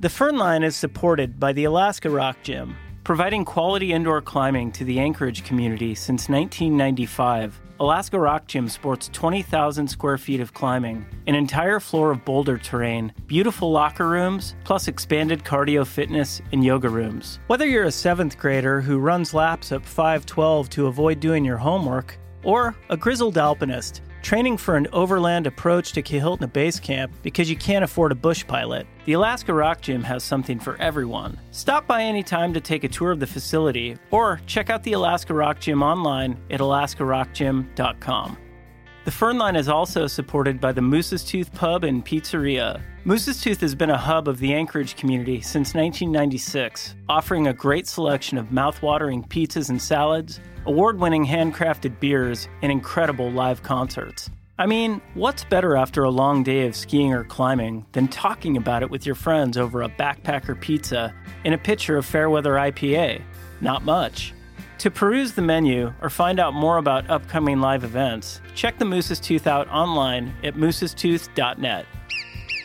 The Firn Line is supported by the Alaska Rock Gym, providing quality indoor climbing to the Anchorage community since 1995. Alaska Rock Gym sports 20,000 square feet of climbing, an entire floor of boulder terrain, beautiful locker rooms, plus expanded cardio fitness and yoga rooms. Whether you're a seventh grader who runs laps at 512 to avoid doing your homework, or a grizzled alpinist training for an overland approach to Kahiltna Base Camp because you can't afford a bush pilot, the Alaska Rock Gym has something for everyone. Stop by anytime to take a tour of the facility or check out the Alaska Rock Gym online at alaskarockgym.com. The Firn Line is also supported by the Moose's Tooth Pub and Pizzeria. Moose's Tooth has been a hub of the Anchorage community since 1996, offering a great selection of mouth-watering pizzas and salads, award winning handcrafted beers, and incredible live concerts. I mean, what's better after a long day of skiing or climbing than talking about it with your friends over a backpacker pizza and a pitcher of Fairweather IPA? Not much. To peruse the menu or find out more about upcoming live events, check the Moose's Tooth out online at moosestooth.net.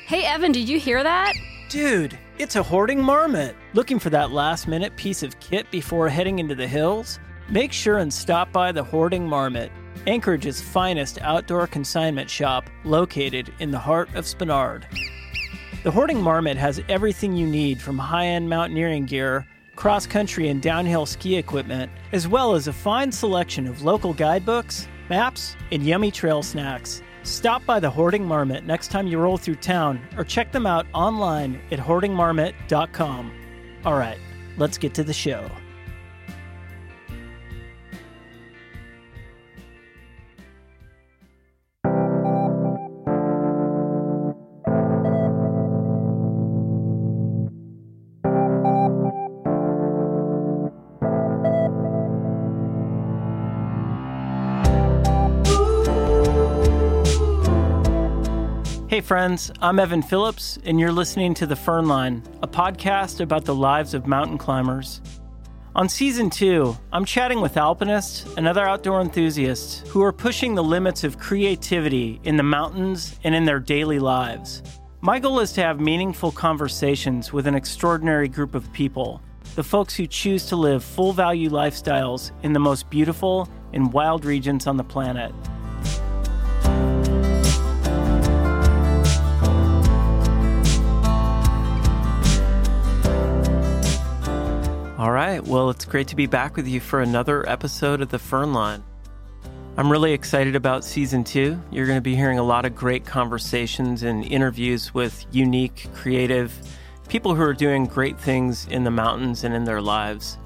Hey, Evan, did you hear that? Dude, it's a hoarding marmot. Looking for that last minute piece of kit before heading into the hills? Make sure and stop by the Hoarding Marmot, Anchorage's finest outdoor consignment shop located in the heart of Spenard. The Hoarding Marmot has everything you need from high end mountaineering gear, cross country and downhill ski equipment, as well as a fine selection of local guidebooks, maps, and yummy trail snacks. Stop by the Hoarding Marmot next time you roll through town or check them out online at hoardingmarmot.com. All right, let's get to the show. Friends, I'm Evan Phillips, and you're listening to The Firn Line, a podcast about the lives of mountain climbers. On season two, I'm chatting with alpinists and other outdoor enthusiasts who are pushing the limits of creativity in the mountains and in their daily lives. My goal is to have meaningful conversations with an extraordinary group of people, the folks who choose to live full value lifestyles in the most beautiful and wild regions on the planet. All right. Well, it's great to be back with you for another episode of The Firn Line. I'm really excited about season two. You're going to be hearing a lot of great conversations and interviews with unique, creative people who are doing great things in the mountains and in their lives.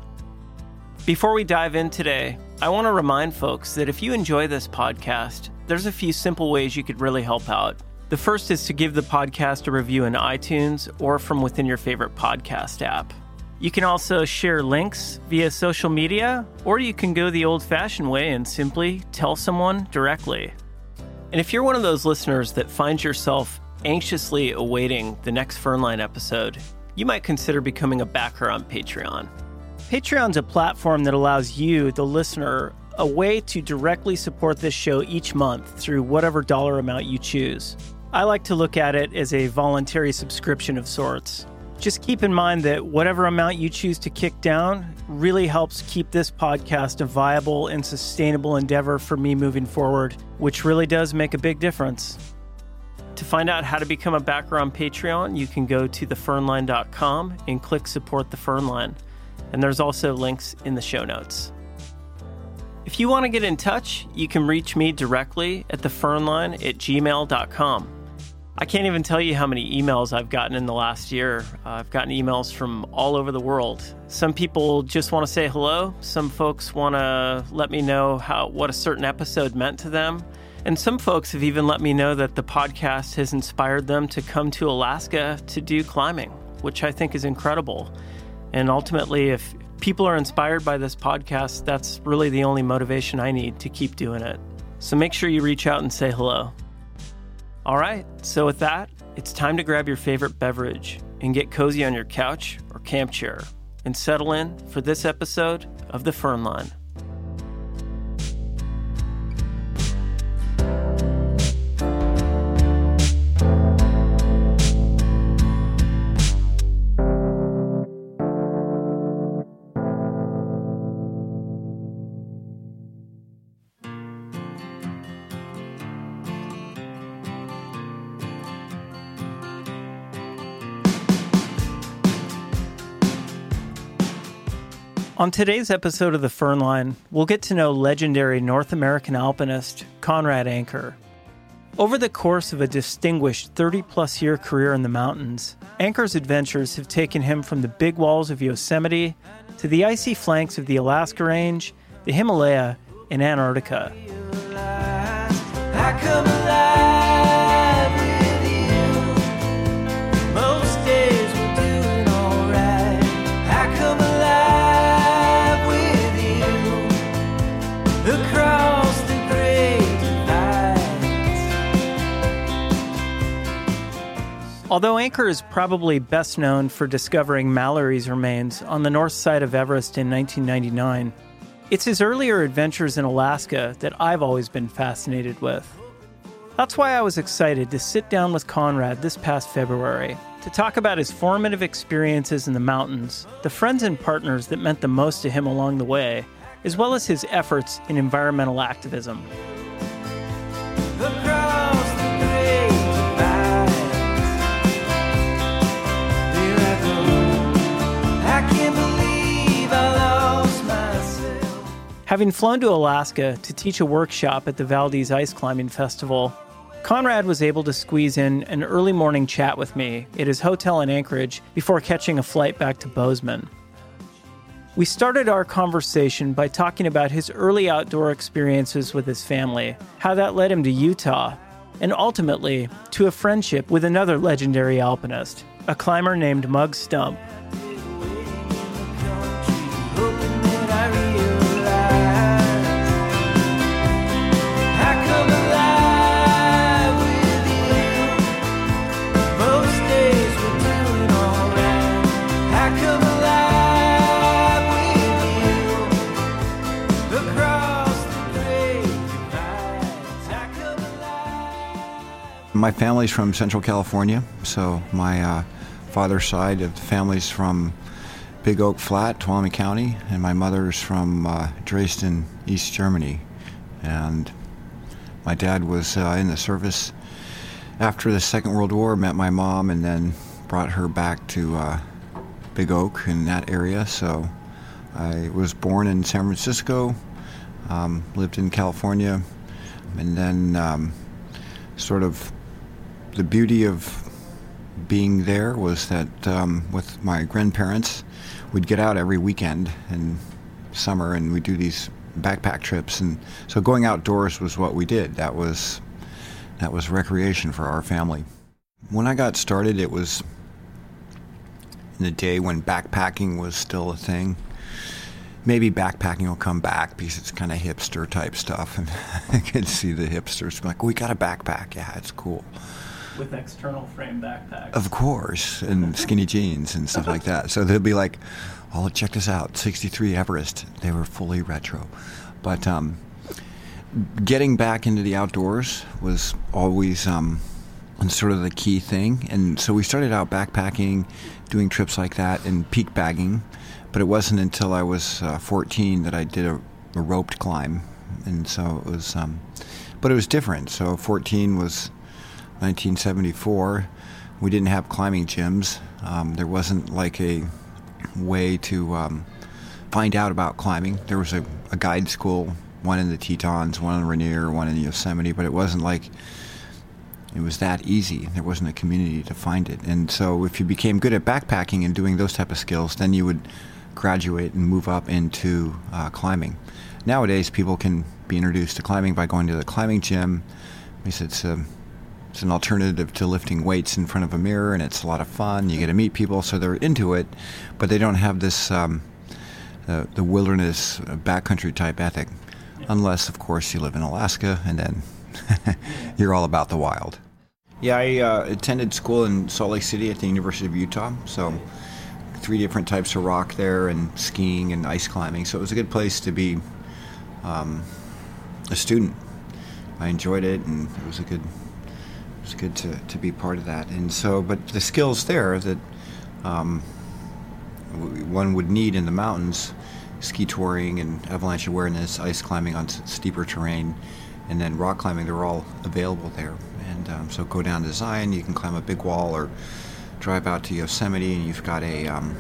Before we dive in today, I want to remind folks that if you enjoy this podcast, there's a few simple ways you could really help out. The first is to give the podcast a review in iTunes or from within your favorite podcast app. You can also share links via social media, or you can go the old fashioned way and simply tell someone directly. And if you're one of those listeners that finds yourself anxiously awaiting the next Firnline episode, you might consider becoming a backer on Patreon. Patreon's a platform that allows you, the listener, a way to directly support this show each month through whatever dollar amount you choose. I like to look at it as a voluntary subscription of sorts. Just keep in mind that whatever amount you choose to kick down really helps keep this podcast a viable and sustainable endeavor for me moving forward, which really does make a big difference. To find out how to become a backer on Patreon, you can go to thefirnline.com and click support the Firnline. And there's also links in the show notes. If you want to get in touch, you can reach me directly at thefirnline at gmail.com. I can't even tell you how many emails I've gotten in the last year. Uh, I've gotten emails from all over the world. Some people just want to say hello. Some folks want to let me know how what a certain episode meant to them. And some folks have even let me know that the podcast has inspired them to come to Alaska to do climbing, which I think is incredible. And ultimately, if people are inspired by this podcast, that's really the only motivation I need to keep doing it. So make sure you reach out and say hello. All right, so with that, it's time to grab your favorite beverage and get cozy on your couch or camp chair and settle in for this episode of The Firn Line. On today's episode of the Firnline, we'll get to know legendary North American alpinist Conrad Anker. Over the course of a distinguished 30 plus year career in the mountains, Anker's adventures have taken him from the big walls of Yosemite to the icy flanks of the Alaska Range, the Himalaya, and Antarctica. Although Anker is probably best known for discovering Mallory's remains on the north side of Everest in 1999, it's his earlier adventures in Alaska that I've always been fascinated with. That's why I was excited to sit down with Conrad this past February to talk about his formative experiences in the mountains, the friends and partners that meant the most to him along the way, as well as his efforts in environmental activism. Having flown to Alaska to teach a workshop at the Valdez Ice Climbing Festival, Conrad was able to squeeze in an early morning chat with me at his hotel in Anchorage before catching a flight back to Bozeman. We started our conversation by talking about his early outdoor experiences with his family, how that led him to Utah, and ultimately to a friendship with another legendary alpinist, a climber named Mug Stump. My family's from Central California, so my uh, father's side of the family's from Big Oak Flat, Tuolumne County, and my mother's from uh, Dresden, East Germany. And my dad was uh, in the service after the Second World War, met my mom, and then brought her back to uh, Big Oak in that area. So I was born in San Francisco, um, lived in California, and then um, sort of the beauty of being there was that um, with my grandparents, we'd get out every weekend in summer and we'd do these backpack trips. And so going outdoors was what we did. That was that was recreation for our family. When I got started, it was in the day when backpacking was still a thing. Maybe backpacking will come back because it's kind of hipster type stuff, and I can see the hipsters like, "We got a backpack, yeah, it's cool." With external frame backpacks. Of course, and skinny jeans and stuff like that. So they'll be like, "Oh, check this out, '63 Everest." They were fully retro, but um, getting back into the outdoors was always um, sort of the key thing. And so we started out backpacking, doing trips like that, and peak bagging. But it wasn't until I was uh, 14 that I did a, a, roped climb, and so it was. Um, but it was different. So 14 was 1974, we didn't have climbing gyms. Um, there wasn't like a way to um, find out about climbing. There was a, a, guide school, one in the Tetons, one in Rainier, one in Yosemite, but it wasn't like it was that easy. There wasn't a community to find it. And so if you became good at backpacking and doing those type of skills, then you would graduate and move up into uh, climbing. Nowadays, people can be introduced to climbing by going to the climbing gym because it's a it's an alternative to lifting weights in front of a mirror, and it's a lot of fun. You get to meet people, so they're into it, but they don't have this um, uh, the wilderness uh, backcountry type ethic, unless, of course, you live in Alaska, and then you're all about the wild. Yeah, I uh, attended school in Salt Lake City at the University of Utah, so three different types of rock there, and skiing and ice climbing. So it was a good place to be um, a student. I enjoyed it, and it was a good it's good to, to be part of that. And so, but the skills there that um, one would need in the mountains ski touring and avalanche awareness, ice climbing on steeper terrain, and then rock climbing, they're all available there. And um, so go down to Zion, you can climb a big wall or drive out to Yosemite and you've got a, um,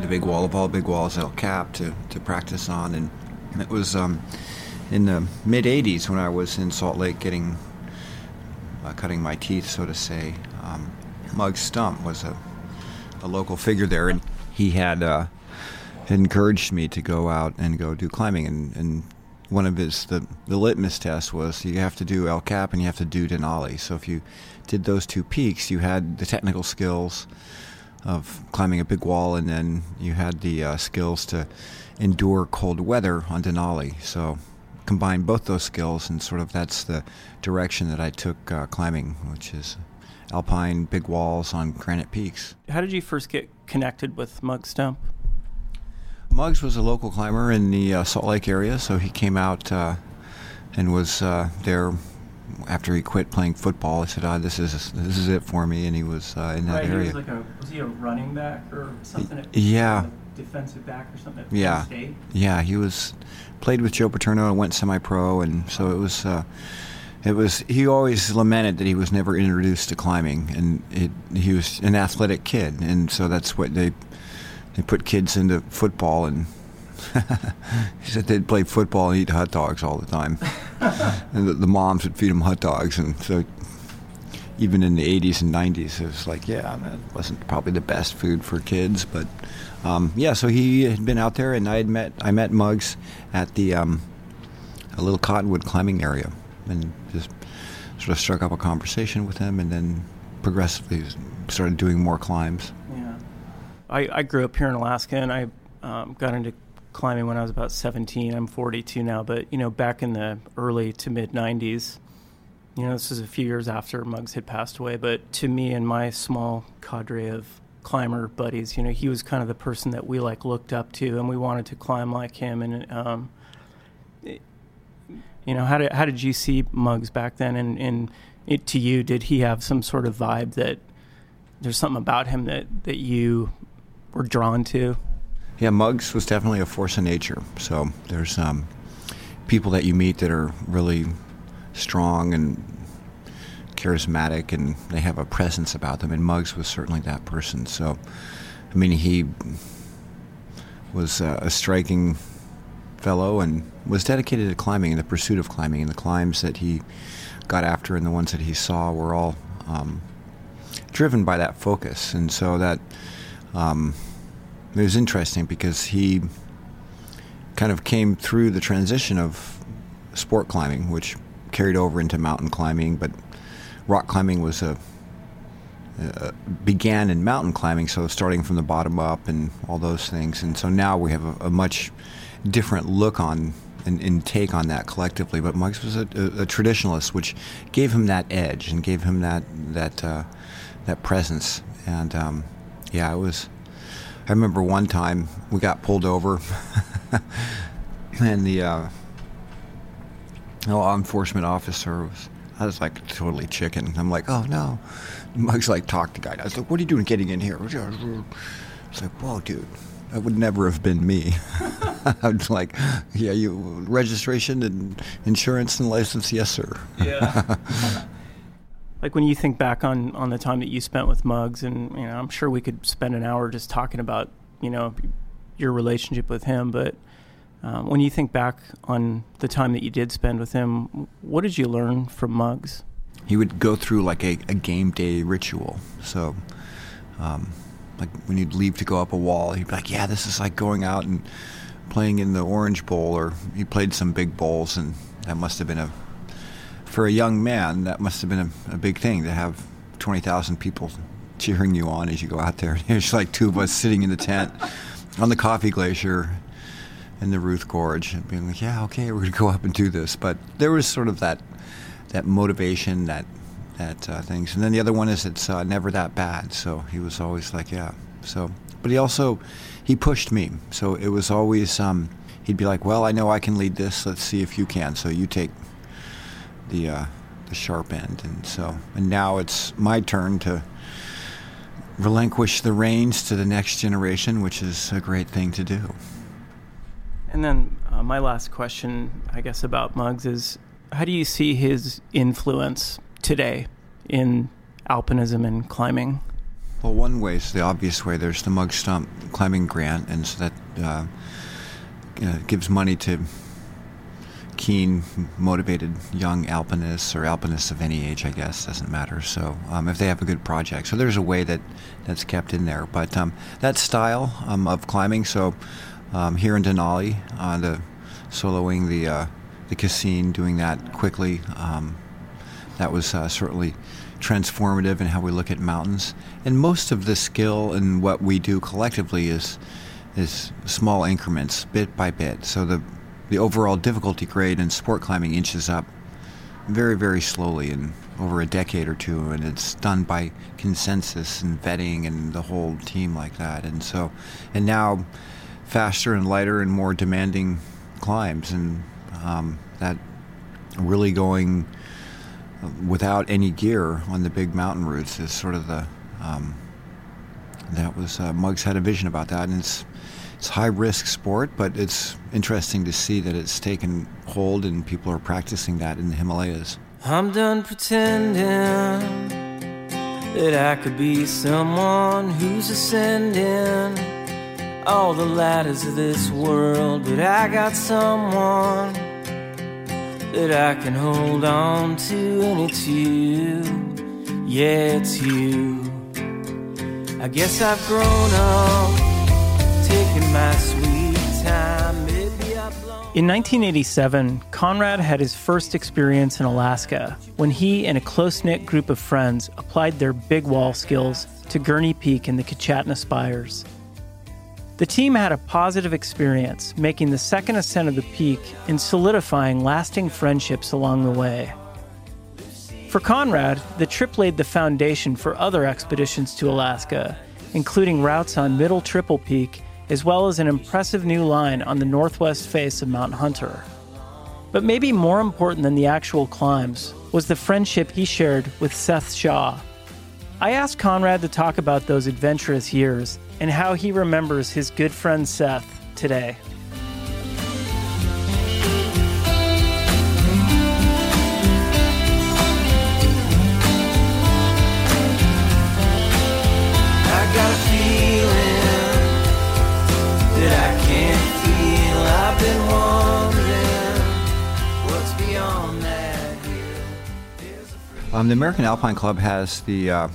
the big wall of all big walls, El Cap, to, to practice on. And it was um, in the mid 80s when I was in Salt Lake getting, uh, cutting my teeth, so to say. Um, Mug Stump was a, a local figure there, and he had, uh, encouraged me to go out and go do climbing. And, and one of his, the, the litmus test was you have to do El Cap and you have to do Denali. So if you did those two peaks, you had the technical skills of climbing a big wall, and then you had the uh, skills to endure cold weather on Denali. So combine both those skills, and sort of that's the direction that I took uh, climbing, which is alpine big walls on granite peaks. How did you first get connected with Mug Stump? Mugs was a local climber in the uh, Salt Lake area, so he came out uh, and was uh, there after he quit playing football, I said, "Ah, this is this is it for me." And he was uh, in that right, area. He was, like a, was he a running back or something? At, yeah. defensive back or something. yeah. State? Yeah, he was played with Joe Paterno and went semi-pro, and so it was. Uh, it was. He always lamented that he was never introduced to climbing, and it, he was an athletic kid, and so that's what they they put kids into football and he said they'd play football and eat hot dogs all the time, and the, the, moms would feed them hot dogs, and so even in the 80s and 90s, it was like, yeah, that wasn't probably the best food for kids, but um, yeah. So he had been out there, and I had met I met Mugs at the um, a little cottonwood climbing area, and just sort of struck up a conversation with him, and then progressively started doing more climbs. Yeah, I, I grew up here in Alaska, and I um, got into climbing when I was about 17. I'm 42 now, but you know, back in the early to mid 90s, you know, this was a few years after Mugs had passed away, but to me and my small cadre of climber buddies, you know, he was kind of the person that we like looked up to, and we wanted to climb like him. And um, you know, how did how did you see Mugs back then? And, and it, to you, did he have some sort of vibe that there's something about him that that you were drawn to? Yeah, Mugs was definitely a force of nature. So there's um, people that you meet that are really strong and charismatic, and they have a presence about them. And Mugs was certainly that person. So, I mean, he was uh, a striking fellow and was dedicated to climbing and the pursuit of climbing. And the climbs that he got after and the ones that he saw were all um, driven by that focus. And so that. Um, it was interesting because he kind of came through the transition of sport climbing, which carried over into mountain climbing, but rock climbing was a uh, began in mountain climbing, so starting from the bottom up and all those things. And so now we have a, a much different look on and, and, take on that collectively. But Mugs was a, a, a, traditionalist, which gave him that edge and gave him that that uh, that presence. And um, yeah, it was I remember one time we got pulled over, and the uh, law enforcement officer was. I was like totally chicken. I'm like, oh no. Mugs like talked to guy. I was like, what are you doing getting in here? It's like, whoa, dude, that would never have been me. I was like, yeah, you registration and insurance and license, yes, sir. Yeah. like when you think back on on the time that you spent with Mugs, and you know, I'm sure we could spend an hour just talking about you know your relationship with him. But um, when you think back on the time that you did spend with him, what did you learn from Mugs? He would go through like a, a game day ritual. So, um, like when you'd leave to go up a wall, he'd be like, "Yeah, this is like going out and." playing in the Orange Bowl, or he played some big bowls, and that must have been a for a young man, that must have been a, a big thing to have 20,000 people cheering you on as you go out there. There's like two of us sitting in the tent on the coffee glacier in the Ruth Gorge and being like, yeah, okay, we're going to go up and do this. But there was sort of that that motivation, that that uh, things. And then the other one is it's uh, never that bad. So he was always like, yeah. So, but he also he pushed me. So it was always um, he'd be like, well, I know I can lead this. Let's see if you can. So you take the uh, the sharp end, and so and now it's my turn to relinquish the reins to the next generation, which is a great thing to do. And then uh, my last question, I guess, about Mugs is how do you see his influence today in alpinism and climbing? Well, one way is the obvious way. There's the Mug Stump climbing grant, and so that uh, uh, gives money to keen, motivated young alpinists or alpinists of any age, I guess, doesn't matter. So um, if they have a good project, so there's a way that that's kept in there. But um, that style um, of climbing, so um, here in Denali, uh, the soloing the uh, the Cassin, doing that quickly, um, that was uh, certainly transformative in how we look at mountains. And most of the skill in what we do collectively is is small increments, bit by bit. So the the overall difficulty grade in sport climbing inches up very, very slowly in over a decade or two, and it's done by consensus and vetting and the whole team like that. And so, and now faster and lighter and more demanding climbs, and um, that really going without any gear on the big mountain routes is sort of the um, that was uh, Mugs had a vision about that, and it's it's high risk sport, but it's interesting to see that it's taken hold and people are practicing that in the Himalayas. I'm done pretending that I could be someone who's ascending all the ladders of this world, but I got someone that I can hold on to, and it's you. Yeah, it's you. I guess I've grown up in 1987, Conrad had his first experience in Alaska when he and a close knit group of friends applied their big wall skills to Gurney Peak in the Kichatna Spires. The team had a positive experience making the second ascent of the peak and solidifying lasting friendships along the way. For Conrad, the trip laid the foundation for other expeditions to Alaska, including routes on Middle Triple Peak as well as an impressive new line on the northwest face of Mount Hunter. But maybe more important than the actual climbs was the friendship he shared with Seth Shaw. I asked Conrad to talk about those adventurous years and how he remembers his good friend Seth today. Um, the American Alpine Club has the uh,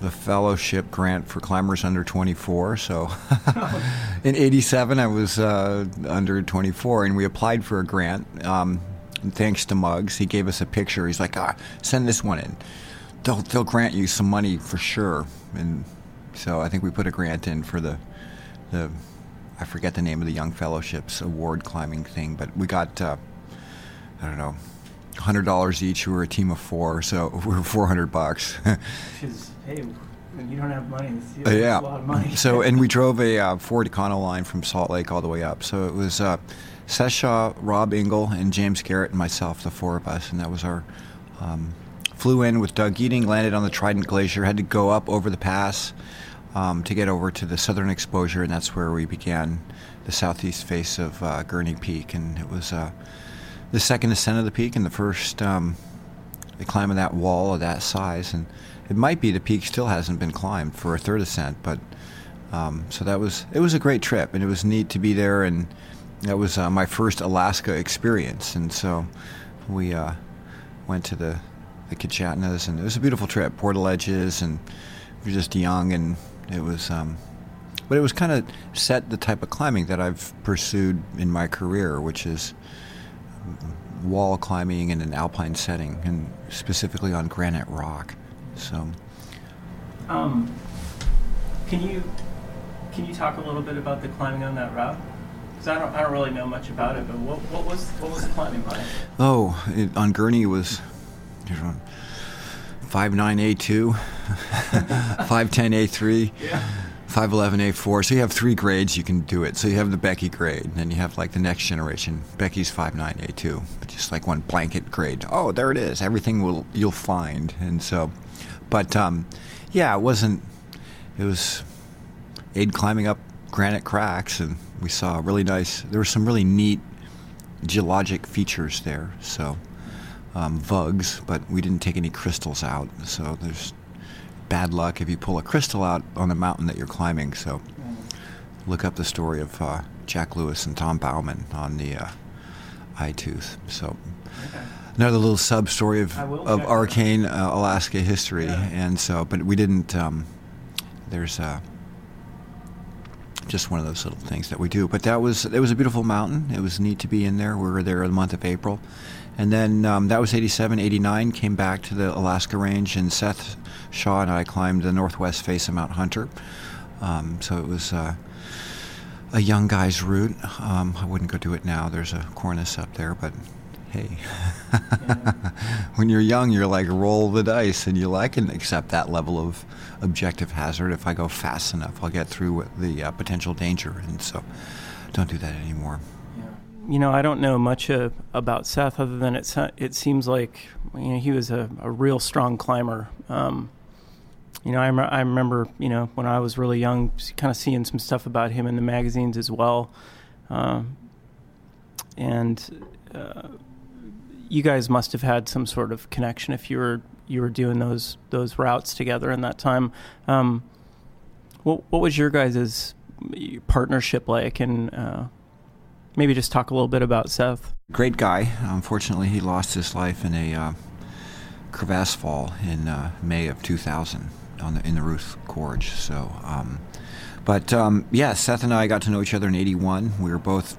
the fellowship grant for climbers under 24. So in '87, I was uh, under 24, and we applied for a grant. Um, thanks to Mugs, he gave us a picture. He's like, ah, "Send this one in. They'll they'll grant you some money for sure." And so I think we put a grant in for the the I forget the name of the Young Fellowships award climbing thing, but we got uh, I don't know hundred dollars each. We were a team of four, so we were four hundred bucks. Hey, you don't have money, uh, yeah. a lot of money. so, and we drove a uh, Ford Econoline from Salt Lake all the way up. So it was uh, Seth Shaw, Rob Engle, and James Garrett and myself, the four of us, and that was our. Um, flew in with Doug Geeting, landed on the Trident Glacier, had to go up over the pass um, to get over to the southern exposure, and that's where we began the southeast face of uh, Gurney Peak, and it was uh, the second ascent of the peak and the first um, the climb of that wall of that size. And it might be the peak still hasn't been climbed for a third ascent, but um, so that was it was a great trip, and it was neat to be there. And that was uh, my first Alaska experience, and so we uh, went to the the Kichatnas, and it was a beautiful trip. Portaledges, and we were just young, and it was. Um, but it was kind of set the type of climbing that I've pursued in my career, which is wall climbing in an alpine setting, and specifically on granite rock. So, um, can you can you talk a little bit about the climbing on that route? Because I don't, I don't really know much about it, but what, what was what was the climbing like? Oh, it, on Gurney was. Five nine A two, five ten A three. 511A4. So you have three grades you can do it. So you have the Beckey grade, and then you have like the next generation. Beckey's 59A2, just like one blanket grade. Oh, there it is. Everything will you'll find. And so, but um, yeah, it wasn't. It was aid climbing up granite cracks, and we saw really nice. There were some really neat geologic features there. So um, vugs, but we didn't take any crystals out. So there's bad luck if you pull a crystal out on a mountain that you're climbing. So look up the story of uh, Jack Lewis and Tom Bauman on the uh, Eye Tooth. So another little sub story of, of arcane uh, Alaska history. Yeah. And so, but we didn't. Um, there's uh, just one of those little things that we do. But that was it was a beautiful mountain. It was neat to be in there. We were there in the month of April. And then um, that was 87, 89, came back to the Alaska Range, and Seth Shaw and I climbed the northwest face of Mount Hunter. Um, so it was uh, a young guy's route. Um, I wouldn't go do it now. There's a cornice up there, but hey, when you're young, you're like roll the dice, and you like and accept that level of objective hazard. If I go fast enough, I'll get through the uh, potential danger, and so don't do that anymore you know, I don't know much uh, about Seth other than it. It seems like you know he was a, a real strong climber. Um, you know, I, I remember you know when I was really young, kind of seeing some stuff about him in the magazines as well, um, and uh, you guys must have had some sort of connection if you were you were doing those those routes together in that time. Um, what what was your guys' partnership like, and uh, maybe just talk a little bit about Seth. Great guy. Unfortunately, he lost his life in a uh, crevasse fall in uh, May of 2000 on the, in the Ruth Gorge. So, um, but um, yeah, Seth and I got to know each other in '81. We were both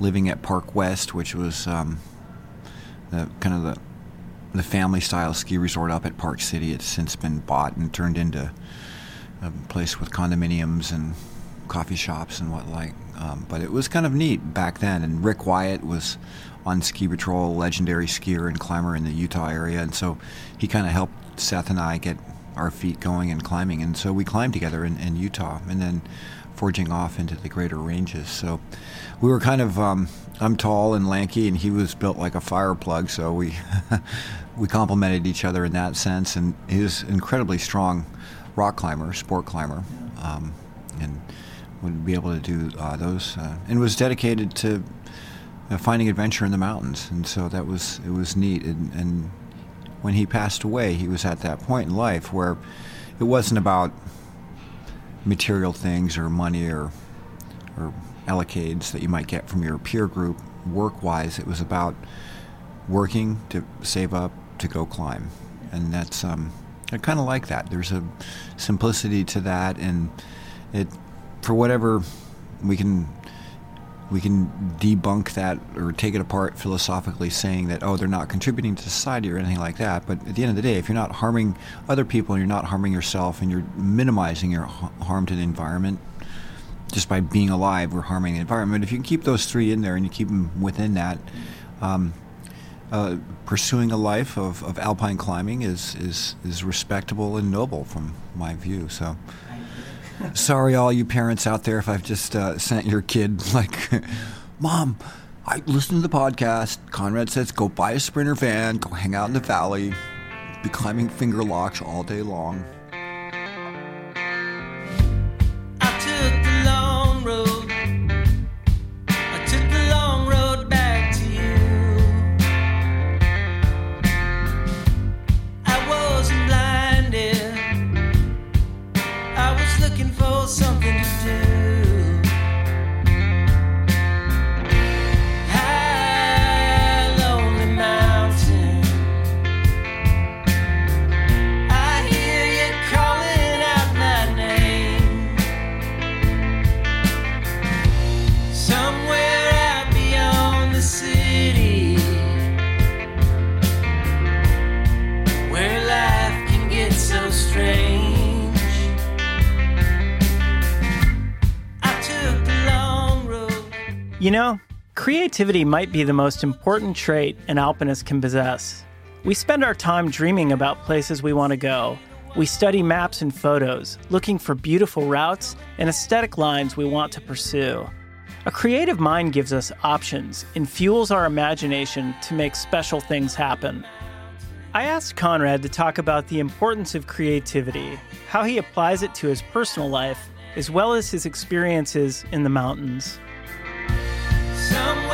living at Park West, which was um, the kind of the the family style ski resort up at Park City. It's since been bought and turned into a place with condominiums and coffee shops and what like. Um, but it was kind of neat back then. And Rick Wyatt was on Ski Patrol, legendary skier and climber in the Utah area, and so he kind of helped Seth and I get our feet going and climbing. And so we climbed together in, in Utah, and then forging off into the greater ranges. So we were kind of. Um, I'm tall and lanky, and he was built like a fire plug. So we we complemented each other in that sense. And he was incredibly strong rock climber, sport climber, um, and would be able to do uh, those, uh, and was dedicated to uh, finding adventure in the mountains. And so that was it was neat. And, and, when he passed away, he was at that point in life where it wasn't about material things or money or or allocates that you might get from your peer group work wise. It was about working to save up to go climb, and that's um, I kind of like that. There's a simplicity to that, and it for whatever we can we can debunk that or take it apart philosophically saying that oh they're not contributing to society or anything like that. But at the end of the day if you're not harming other people and you're not harming yourself and you're minimizing your harm to the environment just by being alive we're harming the environment. If you can keep those three in there and you keep them within that um, uh, pursuing a life of, of alpine climbing is, is is respectable and noble from my view. So Sorry, all you parents out there, if I've just uh, sent your kid like, Mom, I listened to the podcast. Conrad says go buy a Sprinter van, go hang out in the valley, be climbing finger locks all day long. Creativity might be the most important trait an alpinist can possess. We spend our time dreaming about places we want to go. We study maps and photos, looking for beautiful routes and aesthetic lines we want to pursue. A creative mind gives us options and fuels our imagination to make special things happen. I asked Conrad to talk about the importance of creativity, how he applies it to his personal life, as well as his experiences in the mountains. So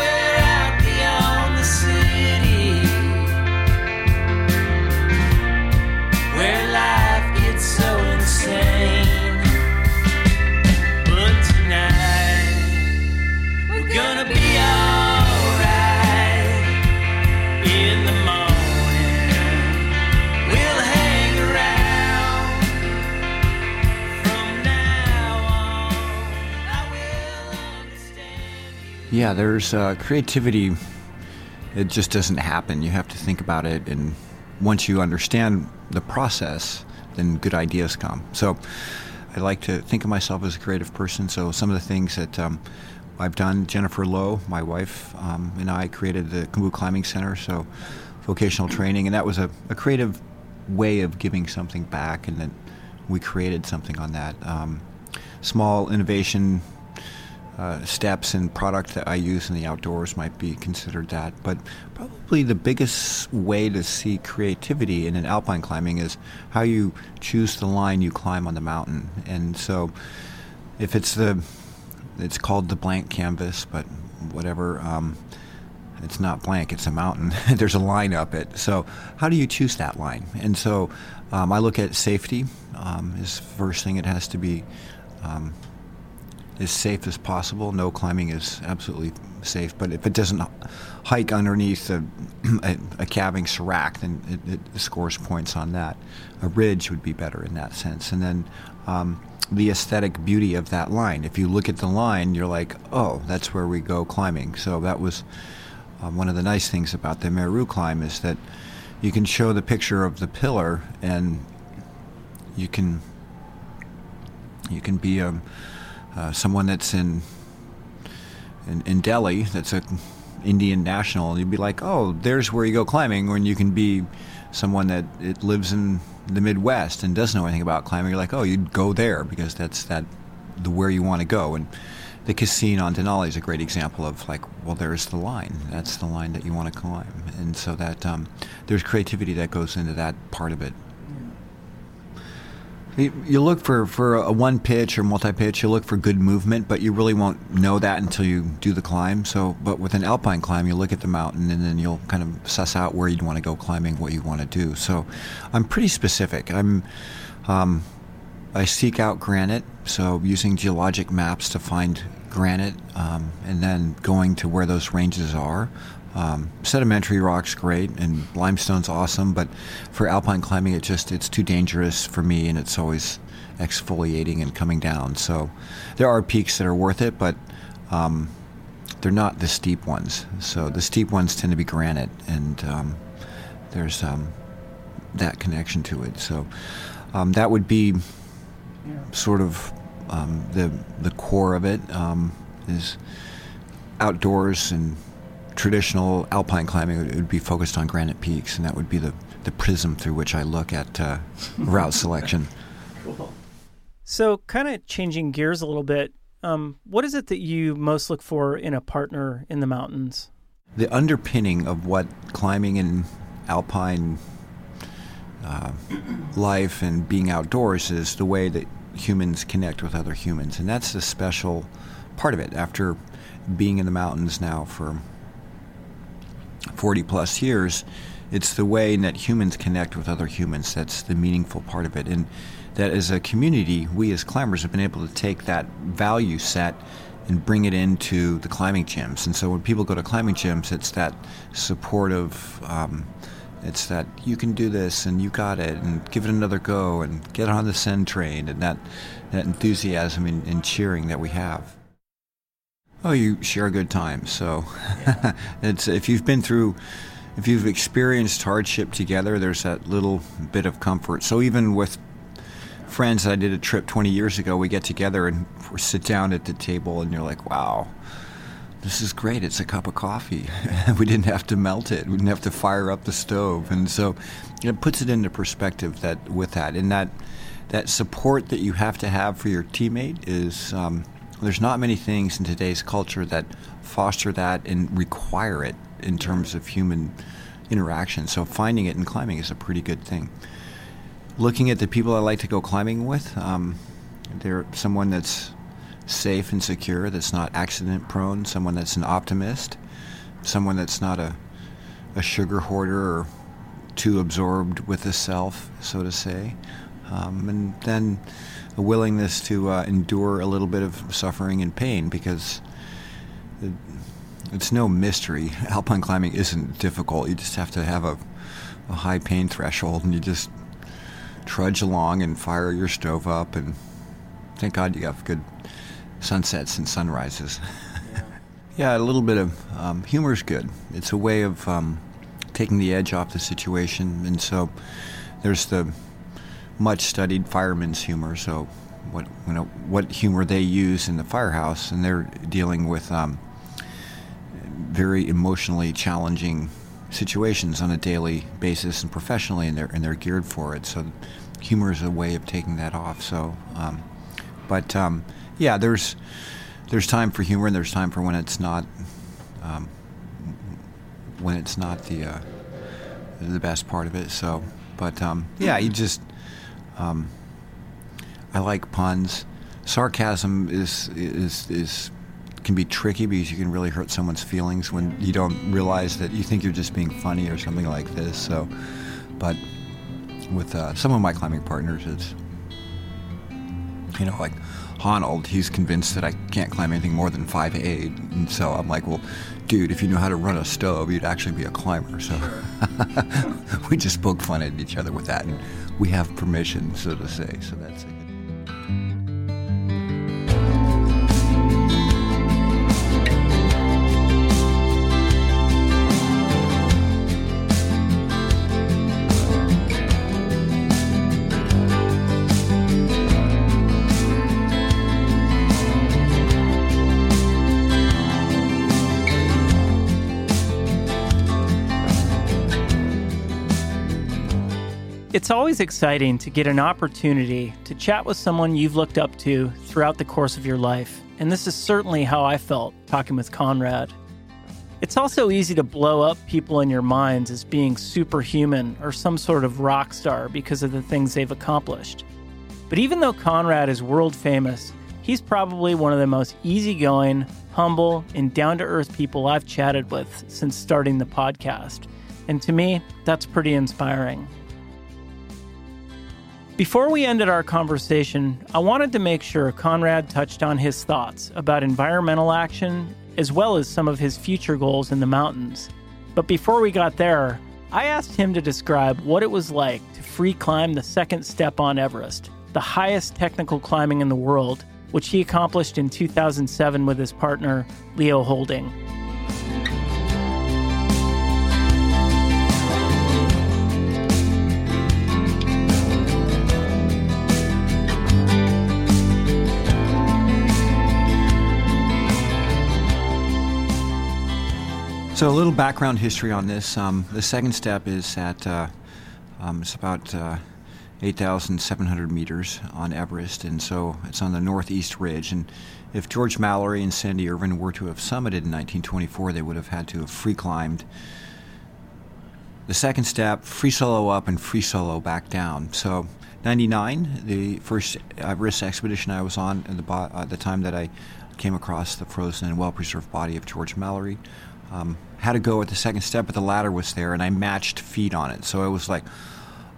Yeah, there's uh, creativity. It just doesn't happen. You have to think about it, and once you understand the process, then good ideas come. So, I like to think of myself as a creative person. So, some of the things that um, I've done, Jennifer Lowe, my wife, um, and I created the Khumbu Climbing Center. So, vocational training, and that was a, a creative way of giving something back, and then we created something on that. Um, small innovation uh, steps and product that I use in the outdoors might be considered that. But probably the biggest way to see creativity in an alpine climbing is how you choose the line you climb on the mountain. And so, if it's the, it's called the blank canvas, but whatever. Um, it's not blank, it's a mountain. There's a line up it. So, how do you choose that line? And so, um, I look at safety um, is first thing. It has to be um, as safe as possible. No climbing is absolutely safe, but if it doesn't hike underneath a, a, a calving serac, then it, it, scores points on that. A ridge would be better in that sense. And then um, the aesthetic beauty of that line. If you look at the line, you're like, oh, that's where we go climbing. So that was um, one of the nice things about the Meru climb is that you can show the picture of the pillar and you can you can be a um, uh, someone that's in, in, in Delhi, that's a Indian national, you'd be like, oh, there's where you go climbing. When you can be someone that it lives in the Midwest and doesn't know anything about climbing, you're like, oh, you'd go there because that's that the where you want to go. And the Cassin on Denali is a great example of like, well, there's the line. That's the line that you want to climb. And so that um, there's creativity that goes into that part of it. You, look for, for a one pitch or multi pitch, you look for good movement, but you really won't know that until you do the climb. So, but with an alpine climb, you look at the mountain and then you'll kind of suss out where you'd want to go climbing, what you want to do. So, I'm pretty specific. I'm, um, I seek out granite, so using geologic maps to find granite, um, and then going to where those ranges are. Um, sedimentary rock's great and limestone's awesome, but for alpine climbing, it just it's too dangerous for me, and it's always exfoliating and coming down. So there are peaks that are worth it, but um, they're not the steep ones. So the steep ones tend to be granite, and um, there's um, that connection to it. So um, that would be sort of um, the the core of it is outdoors and traditional alpine climbing it would be focused on granite peaks, and that would be the, the prism through which I look at uh, route selection. So, kind of changing gears a little bit, um, what is it that you most look for in a partner in the mountains? The underpinning of what climbing and alpine uh, life and being outdoors is the way that humans connect with other humans, and that's the special part of it. After being in the mountains now for 40 plus years, it's the way that humans connect with other humans that's the meaningful part of it. And that as a community, we as climbers have been able to take that value set and bring it into the climbing gyms. And so when people go to climbing gyms, it's that supportive, um, it's that you can do this and you got it and give it another go and get on the send train and that, that enthusiasm and, and cheering that we have. Oh, you share a good time. So yeah. it's if you've been through, if you've experienced hardship together, there's that little bit of comfort. So even with friends, I did a trip 20 years ago. We get together and we sit down at the table, and you're like, "Wow, this is great. It's a cup of coffee. we didn't have to melt it. We didn't have to fire up the stove." And so it puts it into perspective that with that and that that support that you have to have for your teammate is. Um, there's not many things in today's culture that foster that and require it in terms of human interaction. So finding it in climbing is a pretty good thing. Looking at the people I like to go climbing with, um, they're someone that's safe and secure, that's not accident prone, someone that's an optimist, someone that's not a, a sugar hoarder or too absorbed with the self, so to say. Um, and then a willingness to uh, endure a little bit of suffering and pain because it, it's no mystery. Alpine climbing isn't difficult. You just have to have a, a high pain threshold and you just trudge along and fire your stove up and thank God you have good sunsets and sunrises. Yeah, a little bit of um, humor is good. It's a way of um, taking the edge off the situation, and so there's the much studied fireman's humor. So, what you know, what humor they use in the firehouse, and they're dealing with um, very emotionally challenging situations on a daily basis and professionally, and they're and they're geared for it. So, humor is a way of taking that off. So, um, but um, yeah, there's there's time for humor, and there's time for when it's not um, when it's not the uh, the best part of it. So, but um, yeah, you just um, I like puns. Sarcasm is is is can be tricky because you can really hurt someone's feelings when you don't realize that you think you're just being funny or something like this. So, but with uh, some of my climbing partners, it's you know like Honnold, he's convinced that I can't climb anything more than five eight, and so I'm like, well, dude, if you know how to run a stove, you'd actually be a climber. So we just poke fun at each other with that, and we have permission, so to say. So that's it. It's always exciting to get an opportunity to chat with someone you've looked up to throughout the course of your life, and this is certainly how I felt talking with Conrad. It's also easy to blow up people in your minds as being superhuman or some sort of rock star because of the things they've accomplished. But even though Conrad is world famous, he's probably one of the most easygoing, humble, and down to earth people I've chatted with since starting the podcast. And to me, that's pretty inspiring. Before we ended our conversation, I wanted to make sure Conrad touched on his thoughts about environmental action as well as some of his future goals in the mountains. But before we got there, I asked him to describe what it was like to free climb the second step on Everest, the highest technical climbing in the world, which he accomplished in 2007 with his partner, Leo Houlding. So a little background history on this. Um, the second step is at uh, um, it's about uh, 8,700 meters on Everest, and so it's on the northeast ridge. And if George Mallory and Sandy Irvine were to have summited in 1924, they would have had to have free climbed the second step, free solo up and free solo back down. So 99, the first Everest expedition I was on at the, bo- at the time that I came across the frozen and well preserved body of George Mallory. Um, had to go at the second step, but the ladder was there, and I matched feet on it. So it was like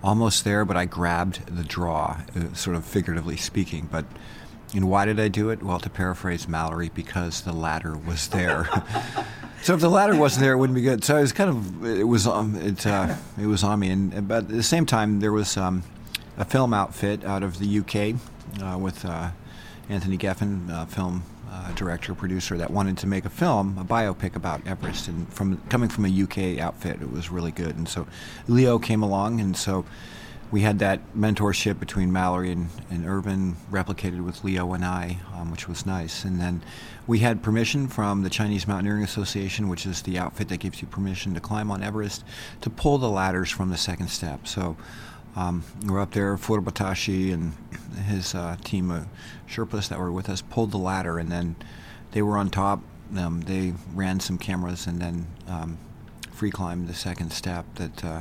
almost there, but I grabbed the draw, uh, sort of figuratively speaking. But and why did I do it? Well, to paraphrase Mallory, because the ladder was there. so if the ladder wasn't there, it wouldn't be good. So it was kind of it was um, it uh, it was on me, and but at the same time there was um, a film outfit out of the UK uh, with uh, Anthony Geffen, uh, film uh, director producer that wanted to make a film, a biopic about Everest, and from coming from a UK outfit, it was really good. And so Leo came along, and so we had that mentorship between Mallory and, and Irvine replicated with Leo and I, um, which was nice. And then we had permission from the Chinese Mountaineering Association, which is the outfit that gives you permission to climb on Everest, to pull the ladders from the second step. So um, we're up there, Phurba Tashi and his uh, team of Sherpas that were with us pulled the ladder, and then they were on top. Um, they ran some cameras and then um, free climbed the second step. That, uh,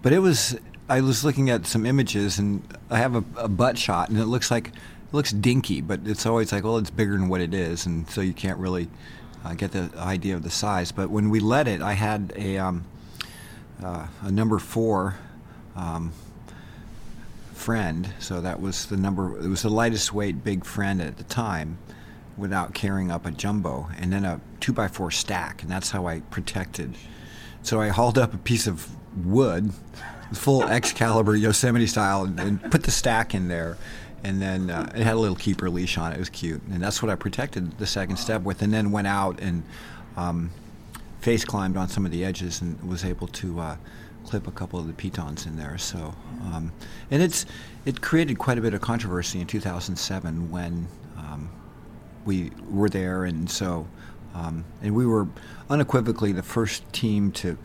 but it was. I was looking at some images, and I have a, a butt shot, and it looks like it looks dinky, but it's always like, well, it's bigger than what it is, and so you can't really uh, get the idea of the size. But when we led it, I had a um, uh, a number four um, friend. So that was the number. It was the lightest weight big friend at the time, without carrying up a jumbo, and then a two by four stack, and that's how I protected. So I hauled up a piece of wood, full Excalibur Yosemite style, and, and put the stack in there, and then uh, it had a little keeper leash on it. It was cute, and that's what I protected the second step with. And then went out and um, face climbed on some of the edges and was able to uh, clip a couple of the pitons in there. So, um, and it's it created quite a bit of controversy in 2007 when um, we were there, and so um, and we were unequivocally the first team to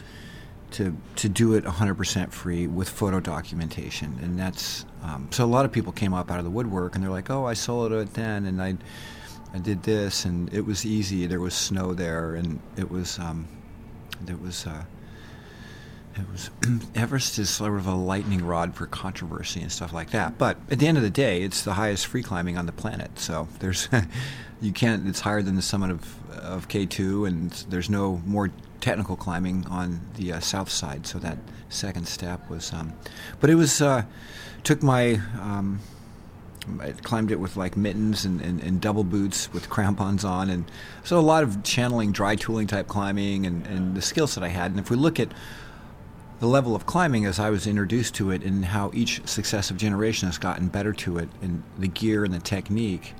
to to do it 100% free with photo documentation, and that's um, so a lot of people came up out of the woodwork and they're like, "Oh, I soloed it then, and I I did this, and it was easy. There was snow there, and it was um, was." Uh, it was Everest is sort of a lightning rod for controversy and stuff like that. But at the end of the day, it's the highest free climbing on the planet. So there's, you can't. It's higher than the summit of of K2, and there's no more technical climbing on the uh, south side. So that second step was, um, but it was uh, took my. Um, I climbed it with like mittens and, and, and, double boots with crampons on, and so a lot of channeling dry tooling type climbing and, and the skills that I had. And if we look at the level of climbing as I was introduced to it and how each successive generation has gotten better to it and the gear and the technique,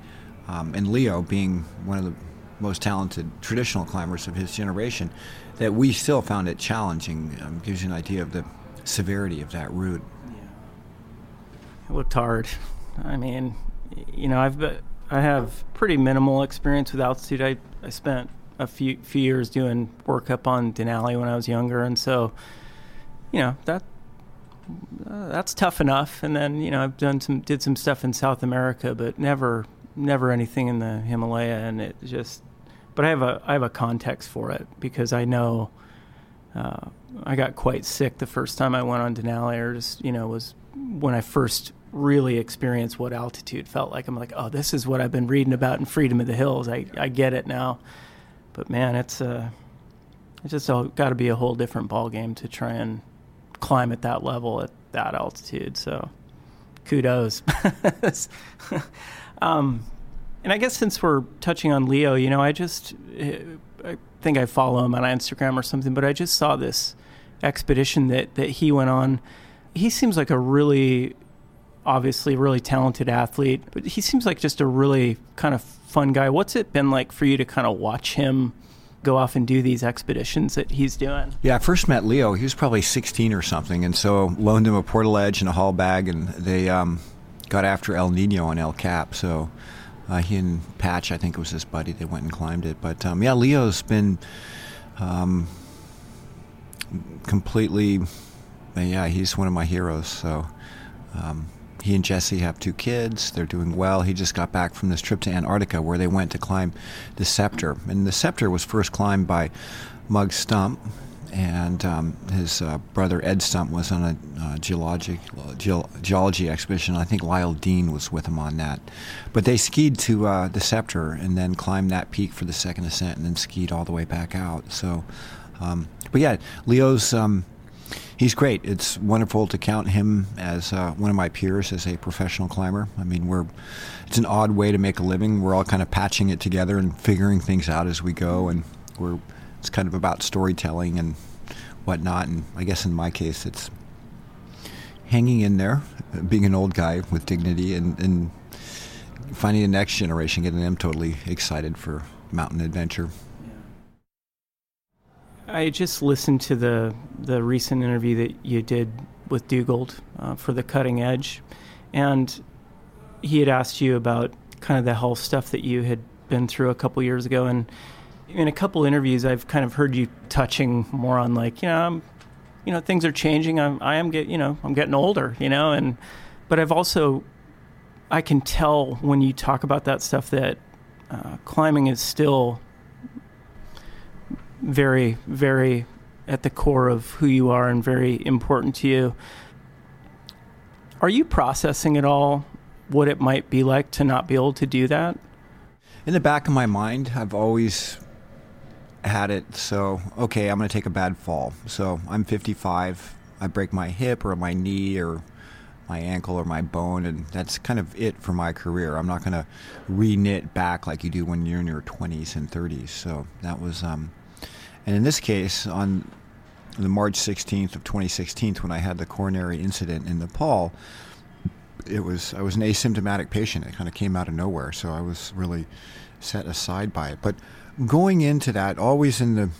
um, and Leo being one of the most talented traditional climbers of his generation, that we still found it challenging. Um, gives you an idea of the severity of that route. Yeah. It looked hard. I mean, you know, I've I have pretty minimal experience with altitude. I, I spent a few few years doing work up on Denali when I was younger, and so, you know, that uh, that's tough enough. And then, you know, I've done some did some stuff in South America, but never never anything in the Himalaya, and it just but I have a I have a context for it because I know uh, I got quite sick the first time I went on Denali. Or just you know was when I first really experienced what altitude felt like. I'm like, oh, this is what I've been reading about in Freedom of the Hills. I I get it now. But man, it's uh, it's just all got to be a whole different ball game to try and climb at that level at that altitude. So kudos. um, and I guess since we're touching on Leo, you know, I just I think I follow him on Instagram or something, but I just saw this expedition that that he went on. He seems like a really obviously really talented athlete, but he seems like just a really kind of fun guy. What's it been like for you to kind of watch him go off and do these expeditions that he's doing? Yeah, I first met Leo. He was probably 16 or something, and so loaned him a portaledge and a haul bag, and they um, got after El Nino on El Cap. So uh, he and Patch, I think it was his buddy, they went and climbed it. But um, yeah, Leo's been um, completely, yeah, he's one of my heroes. So um, he and Jesse have two kids. They're doing well. He just got back from this trip to Antarctica where they went to climb the Spectre. And the Spectre was first climbed by Mugs Stump, and um, his uh, brother Ed Stump was on a uh, geologic ge- geology expedition. I think Lyle Dean was with him on that. But they skied to uh, the Spectre and then climbed that peak for the second ascent, and then skied all the way back out. So, um, but yeah, Leo's. Um, he's great. It's wonderful to count him as uh, one of my peers as a professional climber. I mean, we're it's an odd way to make a living. We're all kind of patching it together and figuring things out as we go, and we're it's kind of about storytelling and whatnot. And I guess in my case, it's hanging in there, being an old guy with dignity, and, and finding the next generation, getting them totally excited for mountain adventure. I just listened to the the recent interview that you did with Dougald uh, for the Cutting Edge, and he had asked you about kind of the health stuff that you had been through a couple years ago, and in a couple interviews, I've kind of heard you touching more on like, you know, I'm, you know, things are changing. I'm, I am get, you know, I'm getting older, you know, and, but I've also, I can tell when you talk about that stuff that uh, climbing is still very, very at the core of who you are and very important to you. Are you processing at all what it might be like to not be able to do that? In the back of my mind, I've always had it so okay i'm going to take a bad fall so i'm 55 i break my hip or my knee or my ankle or my bone and that's kind of it for my career i'm not going to re-knit back like you do when you're in your 20s and 30s so that was um and in this case on the march 16th of 2016 when i had the coronary incident in nepal it was I was an asymptomatic patient. It kind of came out of nowhere, so I was really set aside by it. But going into that, always in the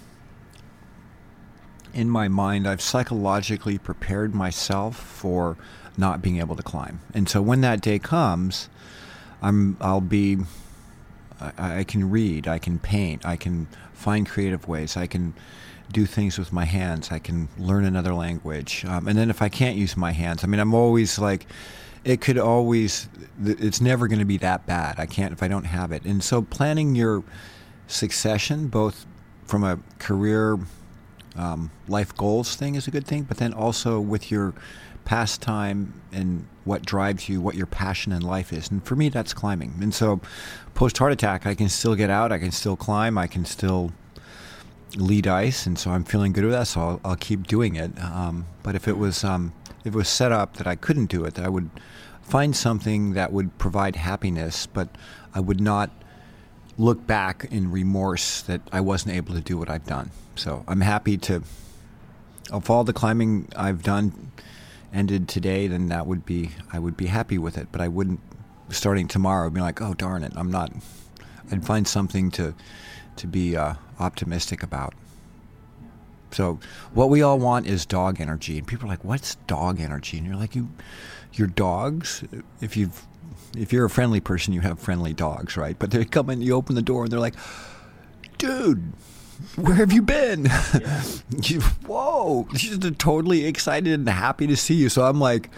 in my mind, I've psychologically prepared myself for not being able to climb. And so when that day comes, I'm I'll be I, I can read, I can paint, I can find creative ways, I can do things with my hands, I can learn another language. Um, and then if I can't use my hands, I mean, I'm always like, it could always, it's never going to be that bad. I can't if I don't have it. And so planning your succession, both from a career um, life goals thing is a good thing, but then also with your pastime and what drives you, what your passion in life is. And for me, that's climbing. And so, post heart attack, I can still get out, I can still climb, I can still lead ice, and so I'm feeling good with that. So I'll, I'll keep doing it. Um, but if it was um, if it was set up that I couldn't do it, that I would find something that would provide happiness, but I would not look back in remorse that I wasn't able to do what I've done. So I'm happy to. Of all the climbing I've done, ended today, then that would be I would be happy with it. But I wouldn't starting tomorrow be like, oh darn it, I'm not. I'd find something to to be uh, optimistic about. So what we all want is dog energy, and people are like, "What's dog energy?" And you're like, "You, your dogs. If you've, if you're a friendly person, you have friendly dogs, right? But they come in, you open the door, and they're like, "Dude, where have you been? Yeah. you, whoa, she's totally excited and happy to see you. So I'm like,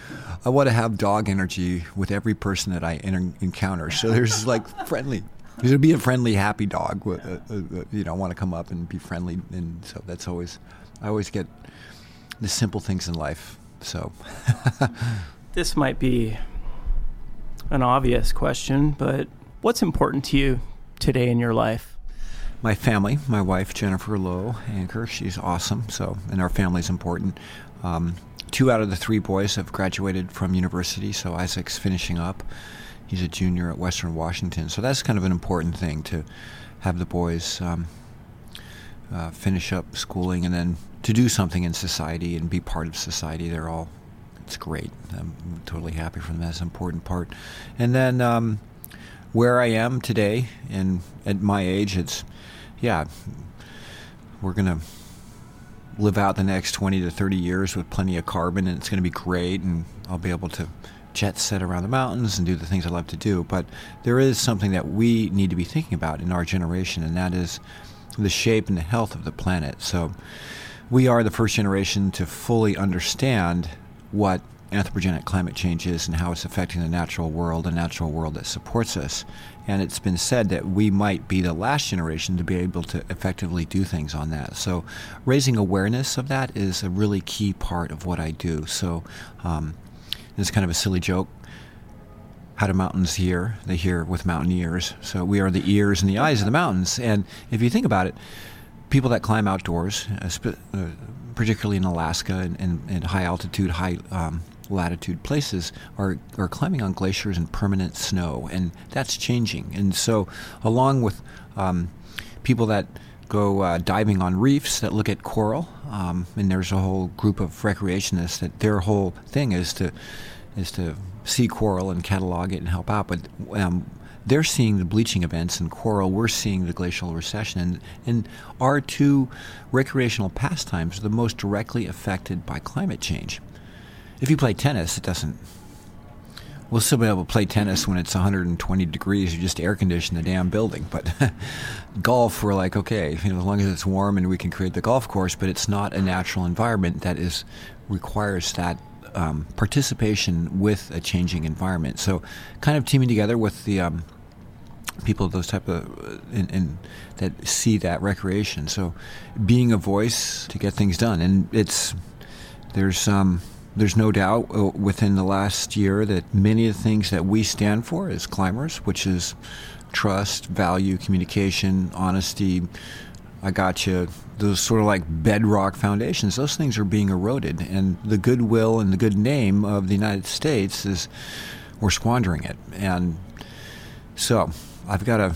I want to have dog energy with every person that I encounter. So there's like friendly. There's be a friendly, happy dog. Uh, uh, uh, you know, I want to come up and be friendly, and so that's always. I always get the simple things in life. So. this might be an obvious question, but what's important to you today in your life? my family, my wife Jennifer Lowe Anker, she's awesome. So, and our family's important. Um, two out of the three boys have graduated from university. So Isaac's finishing up. He's a junior at Western Washington. So that's kind of an important thing to have the boys um, uh, finish up schooling and then to do something in society and be part of society. They're all it's great. I'm totally happy for them. That's an important part. And then um, where I am today, and at my age, it's yeah, we're to live out the next 20 to 30 years with plenty of carbon and it's to be great and I'll be able to jet set around the mountains and do the things I love to do. But there is something that we need to be thinking about in our generation, and that is the shape and the health of the planet. So we are the first generation to fully understand what anthropogenic climate change is and how it's affecting the natural world, a natural world that supports us. And it's been said that we might be the last generation to be able to effectively do things on that. So, raising awareness of that is a really key part of what I do. So, um, it's kind of a silly joke. How do mountains hear? They hear with mountaineers. So, we are the ears and the eyes of the mountains. And if you think about it, people that climb outdoors, uh, uh particularly in Alaska and, and, and high altitude, high um, latitude places are, are climbing on glaciers and permanent snow, and that's changing. And so, along with um, people that go uh, diving on reefs that look at coral, um, and there's a whole group of recreationists that their whole thing is to is to see coral and catalog it and help out. But um, they're seeing the bleaching events in coral. We're seeing the glacial recession, and, and our two recreational pastimes are the most directly affected by climate change. If you play tennis, it doesn't. We'll still be able to play tennis when it's 120 degrees. You just air condition the damn building. But golf, we're like, okay, you know, as long as it's warm and we can create the golf course, but it's not a natural environment that is requires that um, participation with a changing environment. So, kind of teaming together with the um, people those type of uh, in, in, that see that recreation. So, being a voice to get things done, and it's there's um, there's no doubt uh, within the last year that many of the things that we stand for as climbers, which is trust, value, communication, honesty, I got you, those sort of like bedrock foundations, those things are being eroded. And the goodwill and the good name of the United States is, we're squandering it. And so I've got to,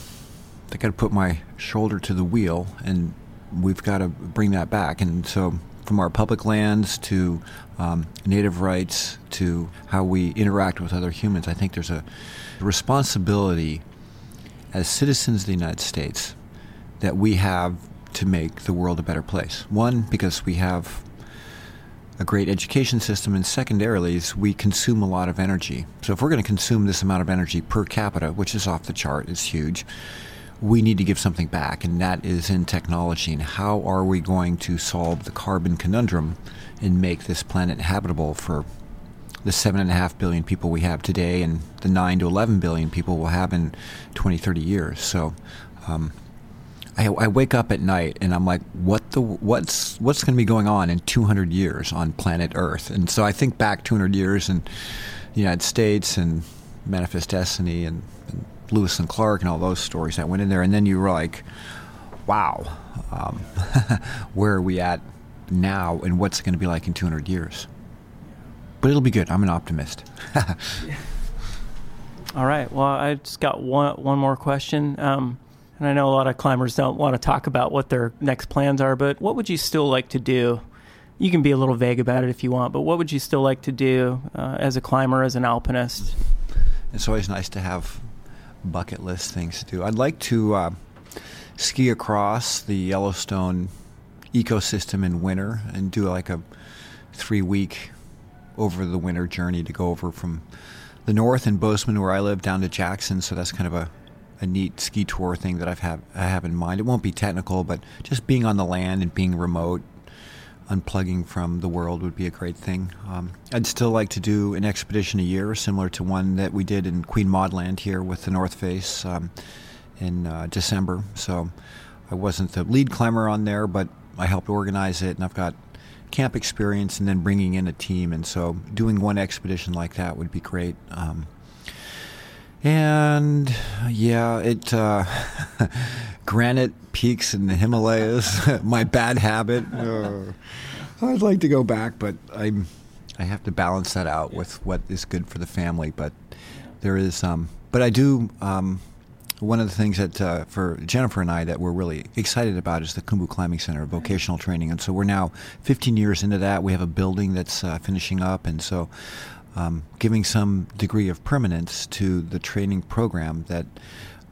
I got to put my shoulder to the wheel and we've got to bring that back. And so from our public lands to um, native rights to how we interact with other humans. I think there's a responsibility as citizens of the United States that we have to make the world a better place. One, because we have a great education system, and secondarily, is we consume a lot of energy. So if we're going to consume this amount of energy per capita, which is off the chart, is huge, we need to give something back, and that is in technology. And how are we going to solve the carbon conundrum and make this planet habitable for the seven and a half billion people we have today and the nine to 11 billion people we'll have in 20, 30 years? So, um, I, I, wake up at night and I'm like, what the what's what's going to be going on in 200 years on planet Earth? And so I think back 200 years in the United States and Manifest Destiny and, and Lewis and Clark and all those stories that went in there, and then you were like, wow, um, where are we at now, and what's it going to be like in 200 years? But it'll be good. I'm an optimist. All right. Well, I just got one one more question. Um, and I know a lot of climbers don't want to talk about what their next plans are, but what would you still like to do? You can be a little vague about it if you want, but what would you still like to do uh, as a climber, as an alpinist? It's always nice to have bucket list things to do. I'd like to uh, ski across the Yellowstone ecosystem in winter and do like a three week over the winter journey to go over from the north in Bozeman, where I live, down to Jackson. So that's kind of a a neat ski tour thing that I've have I have in mind. It won't be technical, but just being on the land and being remote, unplugging from the world would be a great thing. Um, I'd still like to do an expedition a year, similar to one that we did in Queen Maud Land here with the North Face um, in uh, December. So I wasn't the lead climber on there, but I helped organize it, and I've got camp experience, and then bringing in a team. And so doing one expedition like that would be great. Um, and yeah, it uh, granite peaks in the Himalayas. my bad habit. Uh, I'd like to go back, but I'm I have to balance that out with what is good for the family. But there is, um, but I do. Um, one of the things that uh, for Jennifer and I that we're really excited about is the Khumbu Climbing Center, vocational training, and so we're now 15 years into that. We have a building that's uh, finishing up, and so um, giving some degree of permanence to the training program that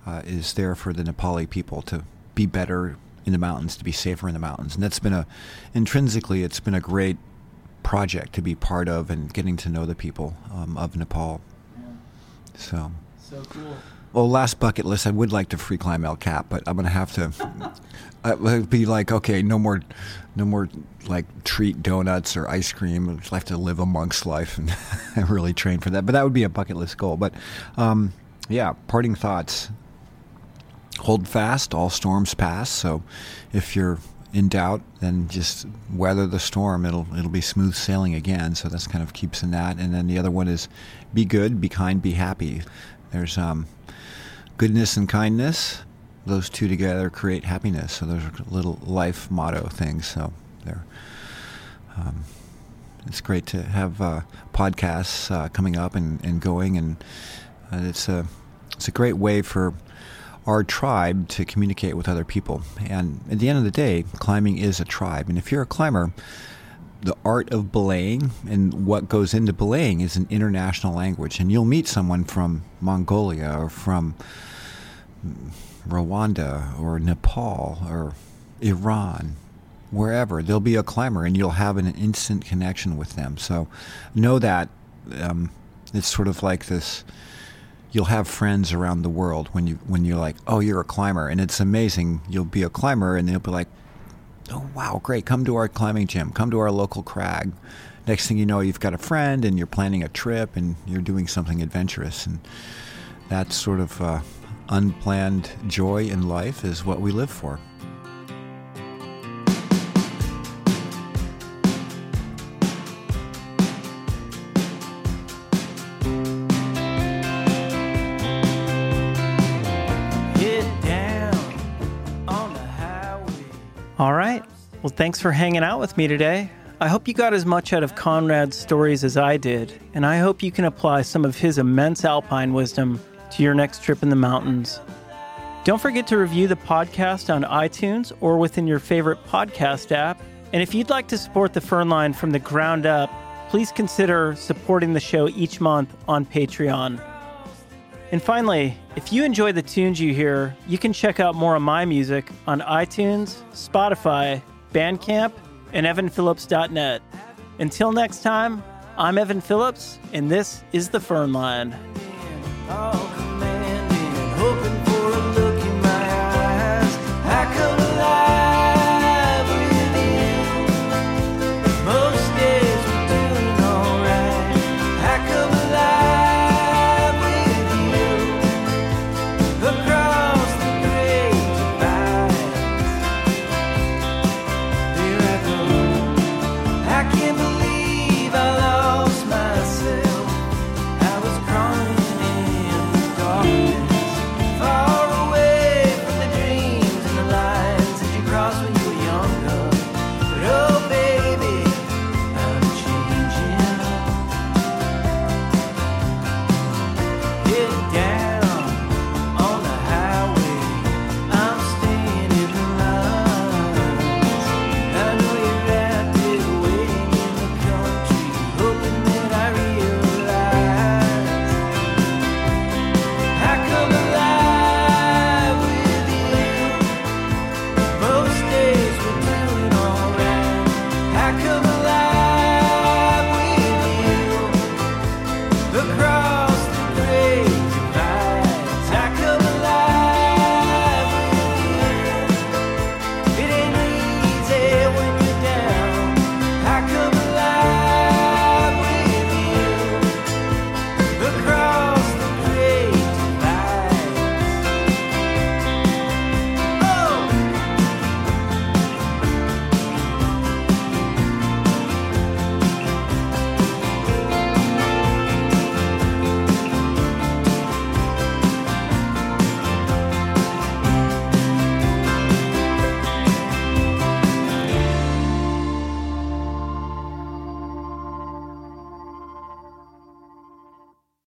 uh, is there for the Nepali people to be better in the mountains, to be safer in the mountains. And that's been a, intrinsically, it's been a great project to be part of and getting to know the people um, of Nepal. Yeah. So. So cool. Well, last bucket list, I would like to free climb El Cap, but I'm going to have to I'd be like, okay, no more, no more like treat donuts or ice cream. I have to live a monk's life and really train for that. But that would be a bucket list goal. But um, yeah, parting thoughts. Hold fast, all storms pass. So if you're in doubt, then just weather the storm. It'll it'll be smooth sailing again. So that's kind of keeps in that. And then the other one is be good, be kind, be happy. There's um, goodness and kindness those two together create happiness. So those are little life motto things. So they're. Um, it's great to have uh, podcasts uh, coming up and, and going, and uh, it's a it's a great way for our tribe to communicate with other people. And at the end of the day, climbing is a tribe. And if you're a climber, the art of belaying and what goes into belaying is an international language. And you'll meet someone from Mongolia or from Rwanda or Nepal or Iran, wherever, there'll be a climber and you'll have an instant connection with them. So know that um, it's sort of like this. You'll have friends around the world when you when you're like, oh, you're a climber, and it's amazing. You'll be a climber, and they'll be like, oh, wow, great, come to our climbing gym, come to our local crag. Next thing you know, you've got a friend, and you're planning a trip, and you're doing something adventurous, and that sort of uh, unplanned joy in life is what we live for. thanks for hanging out with me today. I hope you got as much out of Conrad's stories as I did, and I hope you can apply some of his immense alpine wisdom to your next trip in the mountains. Don't forget to review the podcast on iTunes or within your favorite podcast app. And if you'd like to support the Firnline from the ground up, please consider supporting the show each month on Patreon. And finally, if you enjoy the tunes you hear, you can check out more of my music on iTunes, Spotify, Bandcamp, and evanphillips.net. Until next time, I'm Evan Phillips, and this is The Firn Line.